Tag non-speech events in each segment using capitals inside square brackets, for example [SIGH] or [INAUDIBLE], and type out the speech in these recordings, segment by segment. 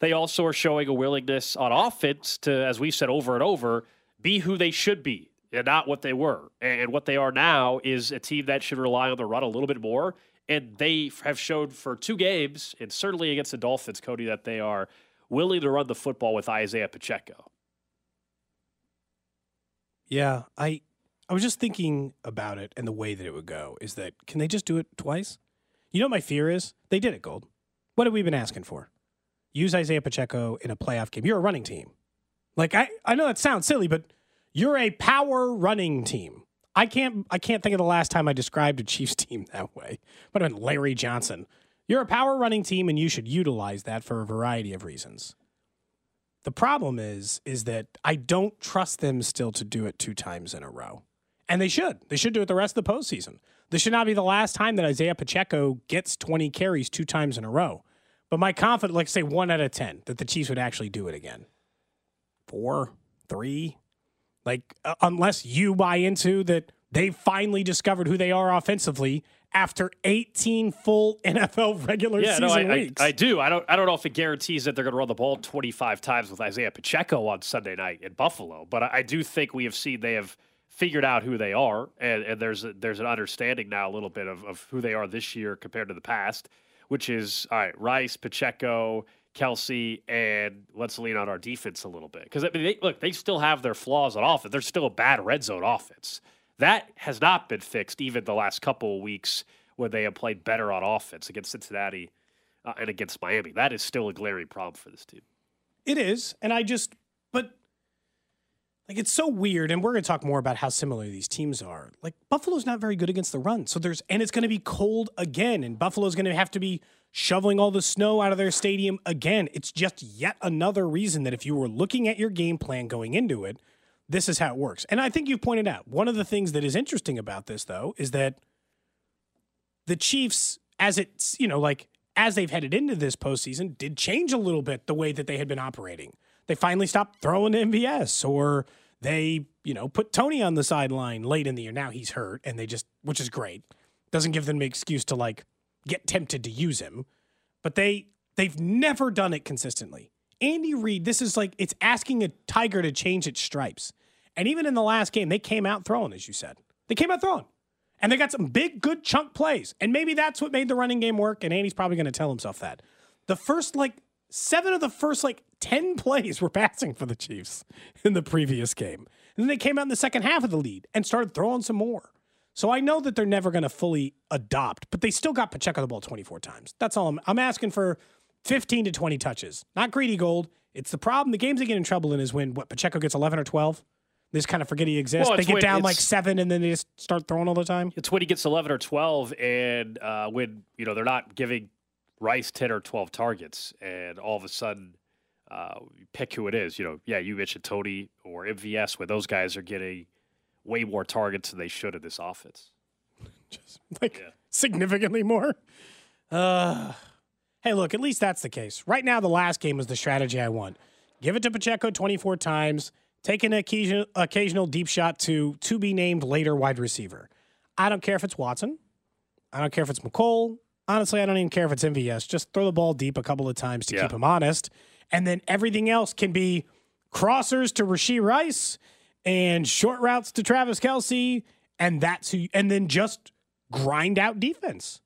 They also are showing a willingness on offense to, as we've said over and over, be who they should be and not what they were. And what they are now is a team that should rely on the run a little bit more. And they have showed for two games, and certainly against the Dolphins, Cody, that they are willing to run the football with Isaiah Pacheco. Yeah, I I was just thinking about it and the way that it would go is that can they just do it twice? You know what my fear is? They did it, Gold. What have we been asking for? Use Isaiah Pacheco in a playoff game. You're a running team. Like I, I know that sounds silly, but you're a power running team. I can't I can't think of the last time I described a Chiefs [LAUGHS] team that way. But have been Larry Johnson. You're a power running team and you should utilize that for a variety of reasons. The problem is is that I don't trust them still to do it two times in a row. And they should. They should do it the rest of the postseason. This should not be the last time that Isaiah Pacheco gets 20 carries two times in a row. But my confidence, like say one out of 10, that the Chiefs would actually do it again. Four, three. Like, uh, unless you buy into that they finally discovered who they are offensively after 18 full [LAUGHS] NFL regular yeah, season no, I, weeks. I, I, do. I don't. I don't know if it guarantees that they're going to run the ball 25 times with Isaiah Pacheco on Sunday night in Buffalo, but I, I do think we have seen they have figured out who they are, and, and there's a, there's an understanding now a little bit of, of who they are this year compared to the past which is all right, Rice, Pacheco, Kelce, and let's lean on our defense a little bit. Because I mean, they, look, they still have their flaws on offense. They're still a bad red zone offense. That has not been fixed even the last couple of weeks where they have played better on offense against Cincinnati uh, and against Miami. That is still a glaring problem for this team. It is, and I just, but like it's so weird, and we're going to talk more about how similar these teams are. Like Buffalo's not very good against the run, so there's and it's going to be cold again, and Buffalo's going to have to be shoveling all the snow out of their stadium again. It's just yet another reason that if you were looking at your game plan going into it, this is how it works. And I think you've pointed out one of the things that is interesting about this, though, is that the Chiefs, as it's you know like as they've headed into this postseason, did change a little bit the way that they had been operating. They finally stopped throwing to MVS or they, you know, put Toney on the sideline late in the year. Now he's hurt, and they just, which is great, doesn't give them an excuse to like get tempted to use him. But they they've never done it consistently. Andy Reid, this is like it's asking a tiger to change its stripes. And even in the last game, they came out throwing, as you said. They came out throwing. And they got some big, good chunk plays. And maybe that's what made the running game work. And Andy's probably going to tell himself that. The first like seven of the first like 10 [LAUGHS] plays were passing for the Chiefs in the previous game. And then they came out in the second half of the lead and started throwing some more. So I know that they're never going to fully adopt, but they still got Pacheco the ball 24 times. That's all I'm, I'm asking for 15 to 20 touches. Not greedy gold. It's the problem. The games they get in trouble in is when what Pacheco gets 11 or 12. They just kind of forget he exists. Well, they get down like seven and then they just start throwing all the time. It's when he gets 11 or 12 and uh, when, you know, they're not giving Rice 10 or 12 targets, and all of a sudden, uh, pick who it is. You know, yeah, you mentioned Toney or MVS, where those guys are getting way more targets than they should in this offense. [LAUGHS] Just like yeah. significantly more. Uh, [SIGHS] hey, look, at least that's the case. Right now, the last game was the strategy I want. Give it to Pacheco 24 times, take an occasional, occasional deep shot to to be named later wide receiver. I don't care if it's Watson. I don't care if it's Mecole honestly, I don't even care if it's MVS. Just throw the ball deep a couple of times to yeah. keep him honest. And then everything else can be crossers to Rashee Rice and short routes to Travis Kelce. And that's who, and then just grind out defense.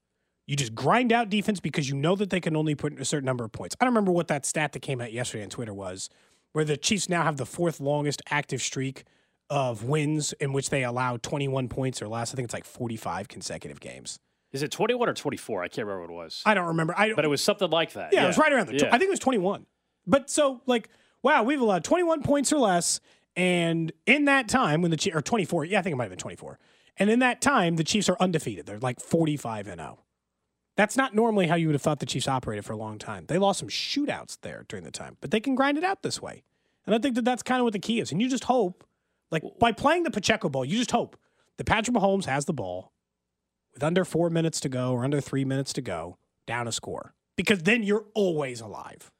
You just grind out defense because you know that they can only put in a certain number of points. I don't remember what that stat that came out yesterday on Twitter was, where the Chiefs now have the fourth longest active streak of wins in which they allow 21 points or less. I think it's like 45 consecutive games. Is it 21 or 24? I can't remember what it was. I don't remember. I don't, but it was something like that. Yeah, yeah. it was right around there. Yeah. I think it was 21. But so, like, wow, we've allowed 21 points or less. And in that time, when the Chiefs, or 24, yeah, I think it might have been 24. And in that time, the Chiefs are undefeated. They're like 45 and 0. That's not normally how you would have thought the Chiefs operated for a long time. They lost some shootouts there during the time, but they can grind it out this way. And I think that that's kind of what the key is. And you just hope, like by playing the Pacheco ball, you just hope that Patrick Mahomes has the ball with under four minutes to go or under three minutes to go, down a score. Because then you're always alive.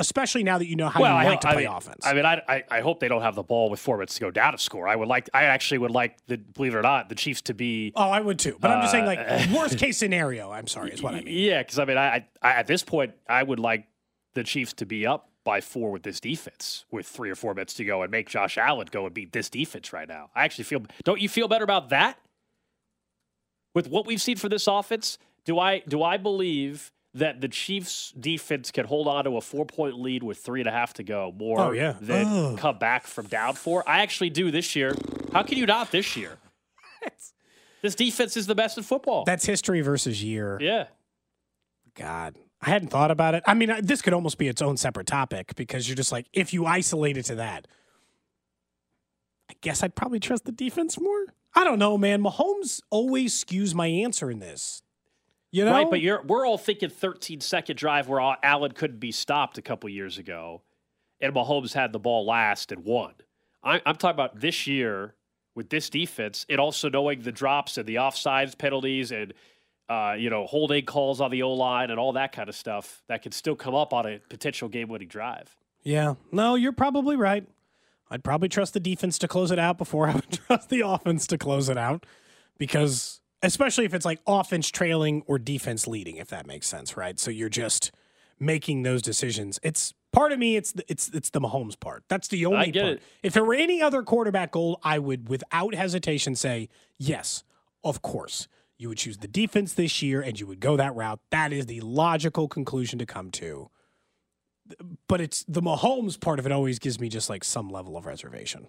Especially now that you know how well, you I like hope- to I play mean, offense. I mean, I, I I hope they don't have the ball with four minutes to go down to score. I would like, I actually would like the, believe it or not, the Chiefs to be. oh, I would too. But I'm just saying, like, Uh, [LAUGHS] worst case scenario, I'm sorry, is what I mean. Yeah, because I mean, I, I at this point, I would like the Chiefs to be up by four with this defense with three or four minutes to go and make Josh Allen go and beat this defense right now. I actually feel. Don't you feel better about that? With what we've seen for this offense, do I do I believe that the Chiefs defense can hold on to a four point lead with three and a half to go more Oh, yeah. than Ugh. come back from down four? I actually do this year. How can you not this year? This defense is the best in football. That's history versus year. yeah. God, I hadn't thought about it. I mean, this could almost be its own separate topic because you're just like, if you isolate it to that, I guess I'd probably trust the defense more. I don't know, man. Mahomes always skews my answer in this. You know, Right, but you're we're all thinking 13 second drive where Allen couldn't be stopped a couple years ago, and Mahomes had the ball last and won. I, I'm talking about this year with this defense, and also knowing the drops and the offsides penalties and uh, you know holding calls on the O line and all that kind of stuff that could still come up on a potential game winning drive. yeah, no, you're probably right. I'd probably trust the defense to close it out before I would [LAUGHS] trust the offense to close it out because, especially if it's like offense trailing or defense leading, if that makes sense, right? So you're just making those decisions. It's part of me. It's the, it's it's the Mahomes part. That's the only part. it. If there were any other quarterback goal, I would, without hesitation, say yes, of course. You would choose the defense this year, and you would go that route. That is the logical conclusion to come to but it's the Mahomes part of it always gives me just like some level of reservation.